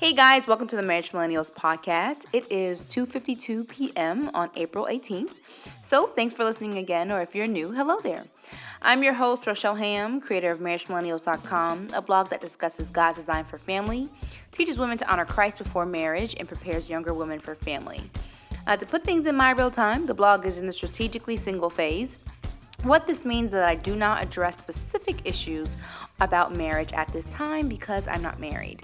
Hey guys, welcome to the Marriage Millennials podcast. It is 2:52 p.m. on April 18th. So, thanks for listening again or if you're new, hello there. I'm your host Rochelle Ham, creator of marriagemillennials.com, a blog that discusses God's design for family, teaches women to honor Christ before marriage, and prepares younger women for family. Uh, to put things in my real time, the blog is in the strategically single phase. What this means is that I do not address specific issues about marriage at this time because I'm not married.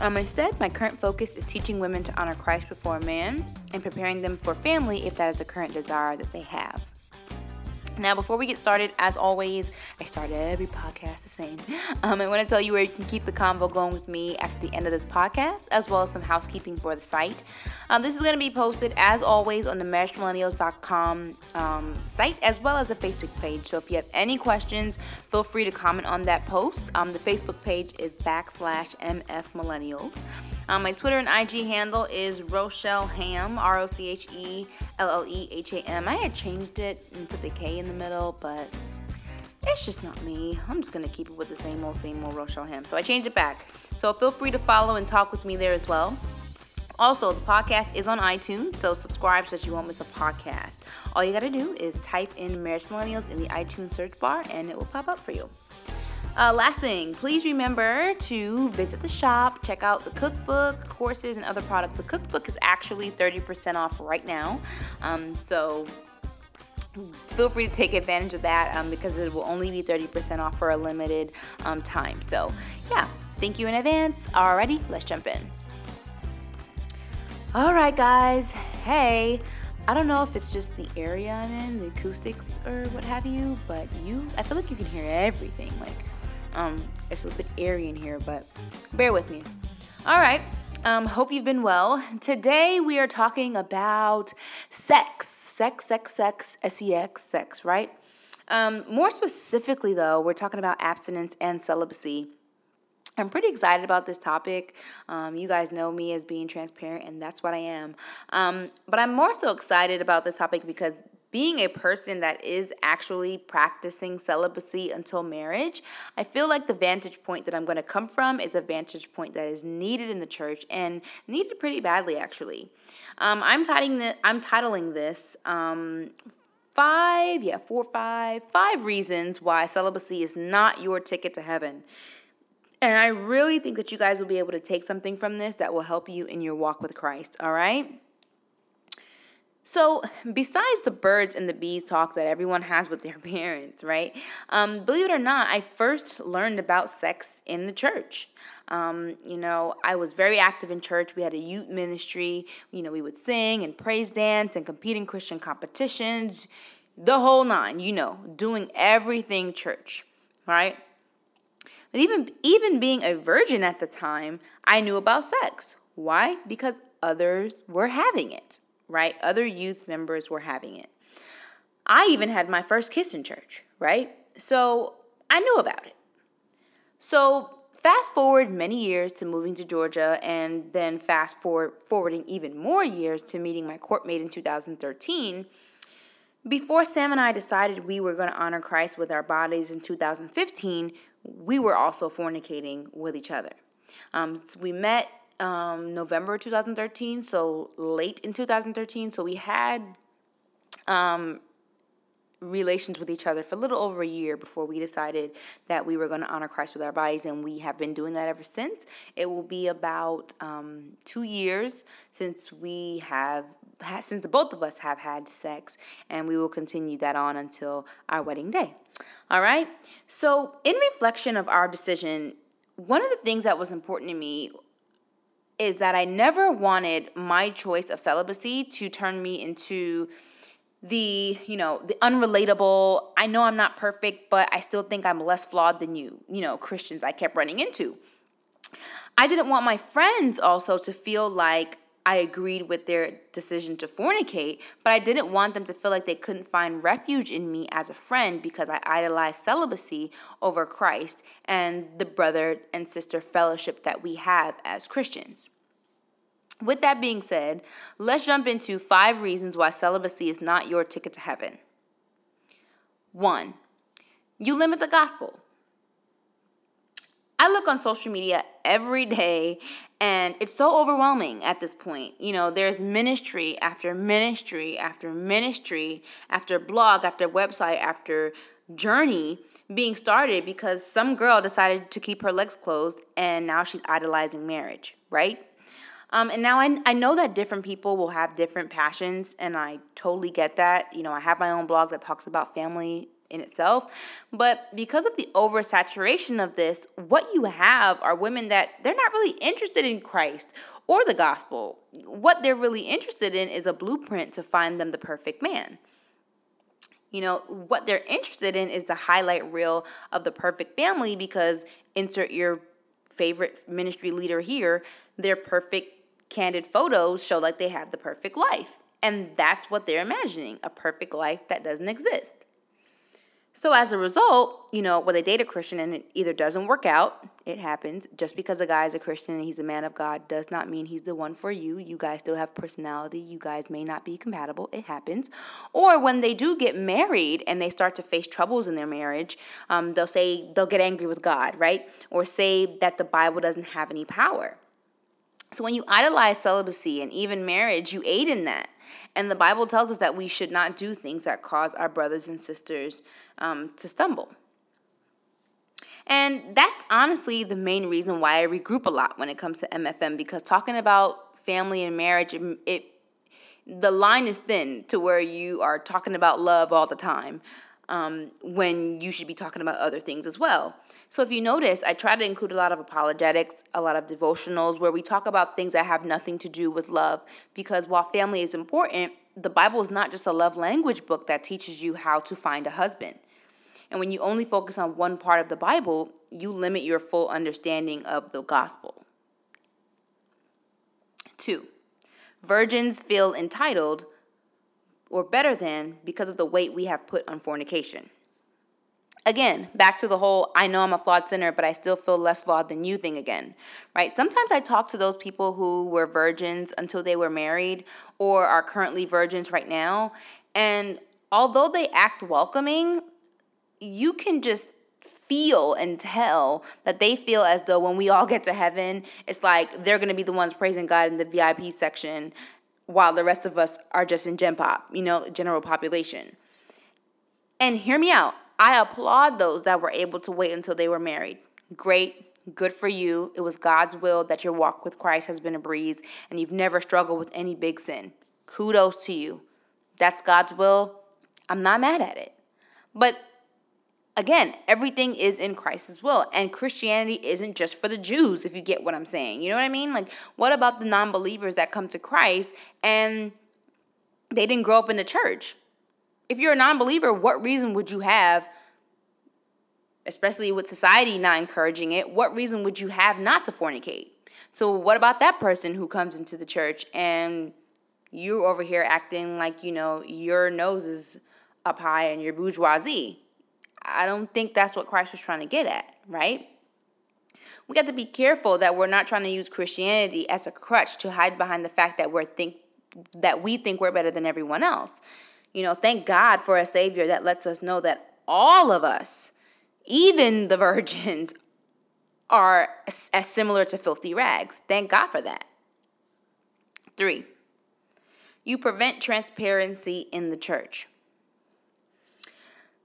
Um, instead, my current focus is teaching women to honor Christ before man and preparing them for family if that is a current desire that they have. Now, before we get started, as always, I start every podcast the same. Um, I want to tell you where you can keep the convo going with me at the end of this podcast, as well as some housekeeping for the site. Um, this is going to be posted, as always, on the marriagemillennials.com um, site, as well as a Facebook page. So if you have any questions, feel free to comment on that post. Um, the Facebook page is backslash MF Millennials. Um, my Twitter and IG handle is Rochelle Ham, R O C H E L L E H A M. I had changed it and put the K in the middle, but it's just not me. I'm just gonna keep it with the same old, same old Rochelle Ham. So I changed it back. So feel free to follow and talk with me there as well. Also, the podcast is on iTunes, so subscribe so that you won't miss a podcast. All you gotta do is type in Marriage Millennials in the iTunes search bar and it will pop up for you. Uh, last thing, please remember to visit the shop, check out the cookbook, courses, and other products. The cookbook is actually 30% off right now. Um, so feel free to take advantage of that um, because it will only be 30% off for a limited um, time. So, yeah, thank you in advance. Alrighty, let's jump in. All right, guys. Hey, I don't know if it's just the area I'm in, the acoustics or what have you, but you, I feel like you can hear everything. Like, um, it's a bit airy in here, but bear with me. All right. Um, hope you've been well. Today we are talking about sex, sex, sex, sex, S-E-X, sex, right? Um, more specifically, though, we're talking about abstinence and celibacy. I'm pretty excited about this topic. Um, you guys know me as being transparent, and that's what I am. Um, but I'm more so excited about this topic because being a person that is actually practicing celibacy until marriage, I feel like the vantage point that I'm going to come from is a vantage point that is needed in the church and needed pretty badly, actually. Um, I'm titling this. I'm titling this. Um, five, yeah, four, five, five reasons why celibacy is not your ticket to heaven. And I really think that you guys will be able to take something from this that will help you in your walk with Christ, all right? So, besides the birds and the bees talk that everyone has with their parents, right? Um, believe it or not, I first learned about sex in the church. Um, you know, I was very active in church. We had a youth ministry. You know, we would sing and praise dance and compete in Christian competitions, the whole nine, you know, doing everything church, right? But even even being a virgin at the time, I knew about sex. Why? Because others were having it right? Other youth members were having it. I even had my first kiss in church, right? So I knew about it. So fast forward many years to moving to Georgia, and then fast forward forwarding even more years to meeting my court mate in 2013. Before Sam and I decided we were going to honor Christ with our bodies in 2015, we were also fornicating with each other. Um, so we met um, November 2013, so late in 2013. So we had um, relations with each other for a little over a year before we decided that we were going to honor Christ with our bodies, and we have been doing that ever since. It will be about um, two years since we have. Since both of us have had sex, and we will continue that on until our wedding day. All right. So, in reflection of our decision, one of the things that was important to me is that I never wanted my choice of celibacy to turn me into the, you know, the unrelatable, I know I'm not perfect, but I still think I'm less flawed than you, you know, Christians I kept running into. I didn't want my friends also to feel like I agreed with their decision to fornicate, but I didn't want them to feel like they couldn't find refuge in me as a friend because I idolized celibacy over Christ and the brother and sister fellowship that we have as Christians. With that being said, let's jump into five reasons why celibacy is not your ticket to heaven. One, you limit the gospel. I look on social media every day and it's so overwhelming at this point. You know, there's ministry after ministry after ministry after blog after website after journey being started because some girl decided to keep her legs closed and now she's idolizing marriage, right? Um, and now I, I know that different people will have different passions, and I totally get that. You know, I have my own blog that talks about family in itself. But because of the oversaturation of this, what you have are women that they're not really interested in Christ or the gospel. What they're really interested in is a blueprint to find them the perfect man. You know, what they're interested in is the highlight reel of the perfect family because insert your favorite ministry leader here, their perfect candid photos show like they have the perfect life. And that's what they're imagining a perfect life that doesn't exist. So as a result, you know, when they date a Christian and it either doesn't work out, it happens. Just because a guy is a Christian and he's a man of God does not mean he's the one for you. You guys still have personality. You guys may not be compatible. It happens. Or when they do get married and they start to face troubles in their marriage, um, they'll say they'll get angry with God, right? Or say that the Bible doesn't have any power. So when you idolize celibacy and even marriage, you aid in that. And the Bible tells us that we should not do things that cause our brothers and sisters um, to stumble. And that's honestly the main reason why I regroup a lot when it comes to MFM because talking about family and marriage, it, it the line is thin to where you are talking about love all the time um, when you should be talking about other things as well. So if you notice, I try to include a lot of apologetics, a lot of devotionals where we talk about things that have nothing to do with love because while family is important, the Bible is not just a love language book that teaches you how to find a husband. And when you only focus on one part of the Bible, you limit your full understanding of the gospel. Two, virgins feel entitled or better than because of the weight we have put on fornication. Again, back to the whole I know I'm a flawed sinner, but I still feel less flawed than you thing again, right? Sometimes I talk to those people who were virgins until they were married or are currently virgins right now. And although they act welcoming, you can just feel and tell that they feel as though when we all get to heaven, it's like they're going to be the ones praising God in the VIP section while the rest of us are just in gen pop, you know, general population. And hear me out. I applaud those that were able to wait until they were married. Great, good for you. It was God's will that your walk with Christ has been a breeze and you've never struggled with any big sin. Kudos to you. That's God's will. I'm not mad at it. But again, everything is in Christ's will. And Christianity isn't just for the Jews, if you get what I'm saying. You know what I mean? Like, what about the non believers that come to Christ and they didn't grow up in the church? If you're a non believer, what reason would you have, especially with society not encouraging it, what reason would you have not to fornicate? So, what about that person who comes into the church and you're over here acting like, you know, your nose is up high and you're bourgeoisie? I don't think that's what Christ was trying to get at, right? We got to be careful that we're not trying to use Christianity as a crutch to hide behind the fact that we're think that we think we're better than everyone else. You know, thank God for a savior that lets us know that all of us, even the virgins, are as similar to filthy rags. Thank God for that. 3. You prevent transparency in the church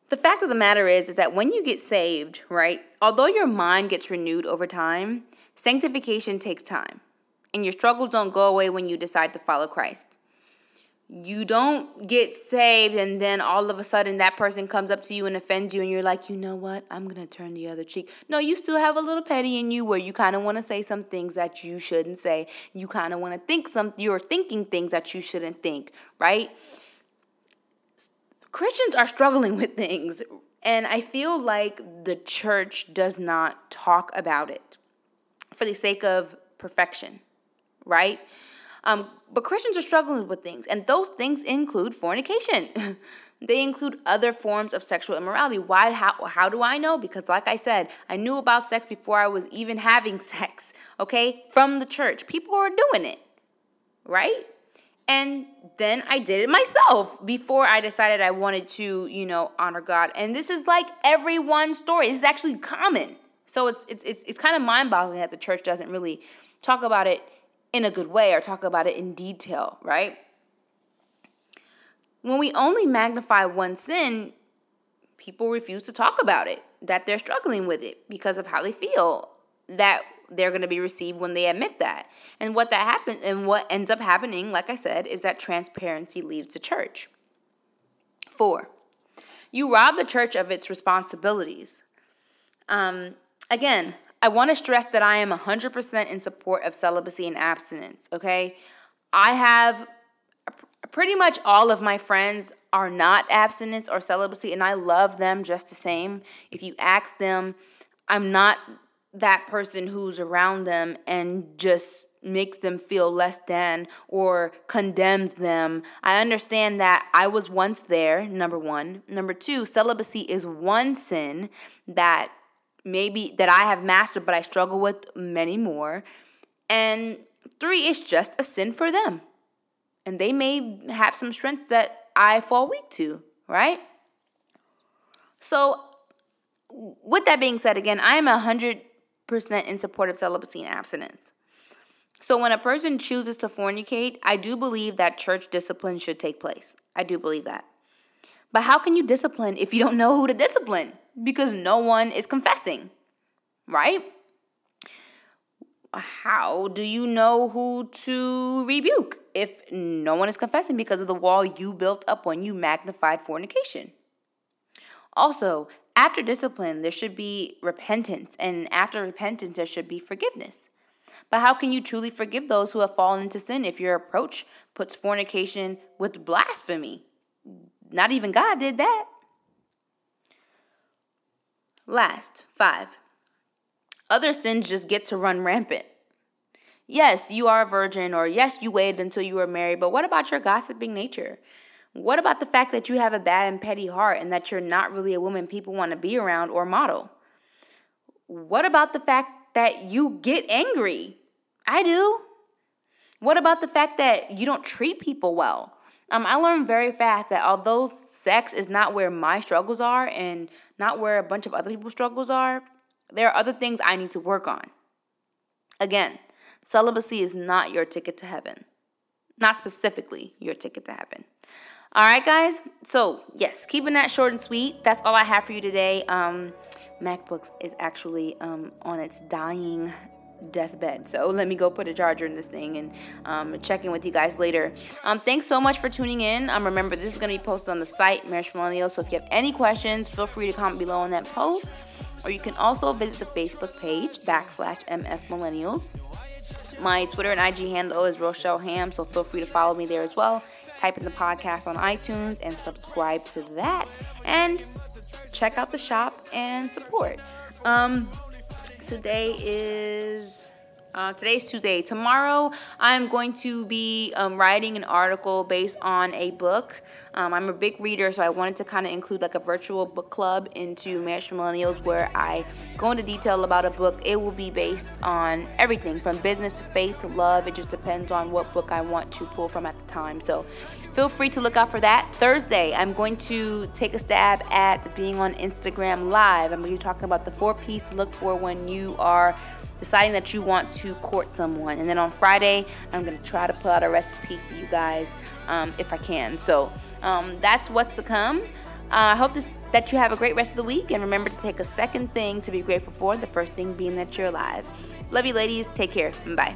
the fact of the matter is is that when you get saved, right? Although your mind gets renewed over time, sanctification takes time. And your struggles don't go away when you decide to follow Christ. You don't get saved and then all of a sudden that person comes up to you and offends you and you're like, "You know what? I'm to turn the other cheek." No, you still have a little petty in you where you kind of want to say some things that you shouldn't say. You kind of want to think some you're thinking things that you shouldn't think, right? Christians are struggling with things, and I feel like the church does not talk about it for the sake of perfection, right? Um, but Christians are struggling with things, and those things include fornication. they include other forms of sexual immorality. Why? How, how do I know? Because, like I said, I knew about sex before I was even having sex, okay? From the church. People are doing it, right? And then I did it myself before I decided I wanted to, you know, honor God. And this is like everyone's story. This is actually common, So it's it's it's, it's kind of mind-boggling that the church doesn't really talk about it in a good way or talk about it in detail, right? When we only magnify one sin, people refuse to talk about it, that they're struggling with it because of how they feel that they're going to be received when they admit that. And what that happens and what ends up happening, like I said, is that transparency leads to church. 4. You rob the church of its responsibilities. Um, again, I want to stress that I am 100% in support of celibacy and abstinence, okay? I have pretty much all of my friends are not abstinence or celibacy, and I love them just the same. If you ask them, I'm not that person who's around them and just makes them feel less than or condemns them. I understand that I was once there, number one. Number two, celibacy is one sin that maybe that I have mastered, but I struggle with many more. And three, it's just a sin for them. And they may have some strengths that I fall weak to, right? So, with that being said, again, I am a 100% in support of celibacy and abstinence. So, when a person chooses to fornicate, I do believe that church discipline should take place. I do believe that. But how can you discipline if you don't know who to discipline? Because no one is confessing, right? How do you know who to rebuke if no one is confessing because of the wall you built up when you magnified fornication? Also, after discipline, there should be repentance, and after repentance, there should be forgiveness. But how can you truly forgive those who have fallen into sin if your approach puts fornication with blasphemy? Not even God did that. Last, five. Other sins just get to run rampant. Yes, you are a virgin, or yes, you waited until you were married, but what about your gossiping nature? What about the fact that you have a bad and petty heart and that you're not really a woman people want to be around or model? What about the fact that you get angry? I do. What about the fact that you don't treat people well? Um, I learned very fast that although sex is not where my struggles are and not where a bunch of other people's struggles are, there are other things I need to work on. Again, celibacy is not your ticket to heaven, not specifically your ticket to heaven. All right, guys. So yes, keeping that short and sweet. That's all I have for you today. Um, MacBooks is actually um, on its dying deathbed. So let me go put a charger in this thing and um, check in with you guys later. Um, thanks so much for tuning in. Um, remember, this is going to be posted on the site, Marriage Millennial. So if you have any questions, feel free to comment below on that post. Or you can also visit the Facebook page, backslash MF Millennials. My Twitter and IG handle is Rochelle Ham, so feel free to follow me there as well. Type in the podcast on iTunes and subscribe to that. And check out the shop and support. Um, today is uh, today's Tuesday. Tomorrow, I'm going to be um, writing an article based on a book. Um, I'm a big reader, so I wanted to kind of include like a virtual book club into Marriage for Millennials where I go into detail about a book. It will be based on everything from business to faith to love. It just depends on what book I want to pull from at the time. So feel free to look out for that. Thursday, I'm going to take a stab at being on Instagram Live. I'm going to be talking about the four P's to look for when you are deciding that you want to court someone. And then on Friday, I'm going to try to pull out a recipe for you guys um, if I can. So um, that's what's to come. Uh, I hope this, that you have a great rest of the week. And remember to take a second thing to be grateful for, the first thing being that you're alive. Love you, ladies. Take care. Bye.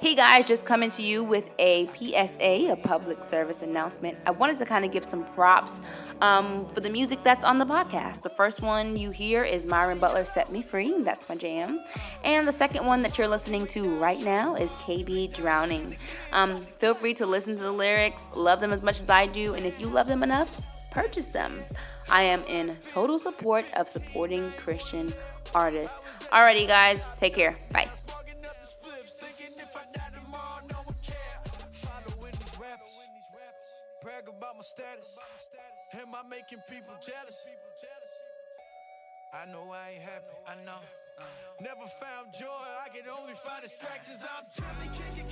Hey guys, just coming to you with a PSA, a public service announcement. I wanted to kind of give some props um, for the music that's on the podcast. The first one you hear is Myron Butler Set Me Free, that's my jam. And the second one that you're listening to right now is KB Drowning. Um, feel free to listen to the lyrics, love them as much as I do, and if you love them enough, purchase them. I am in total support of supporting Christian artists. Alrighty, guys, take care. Bye. My status. Am I making people jealous? I know I ain't happy, I know. Never found joy, I can only find distractions. I'm telling, can you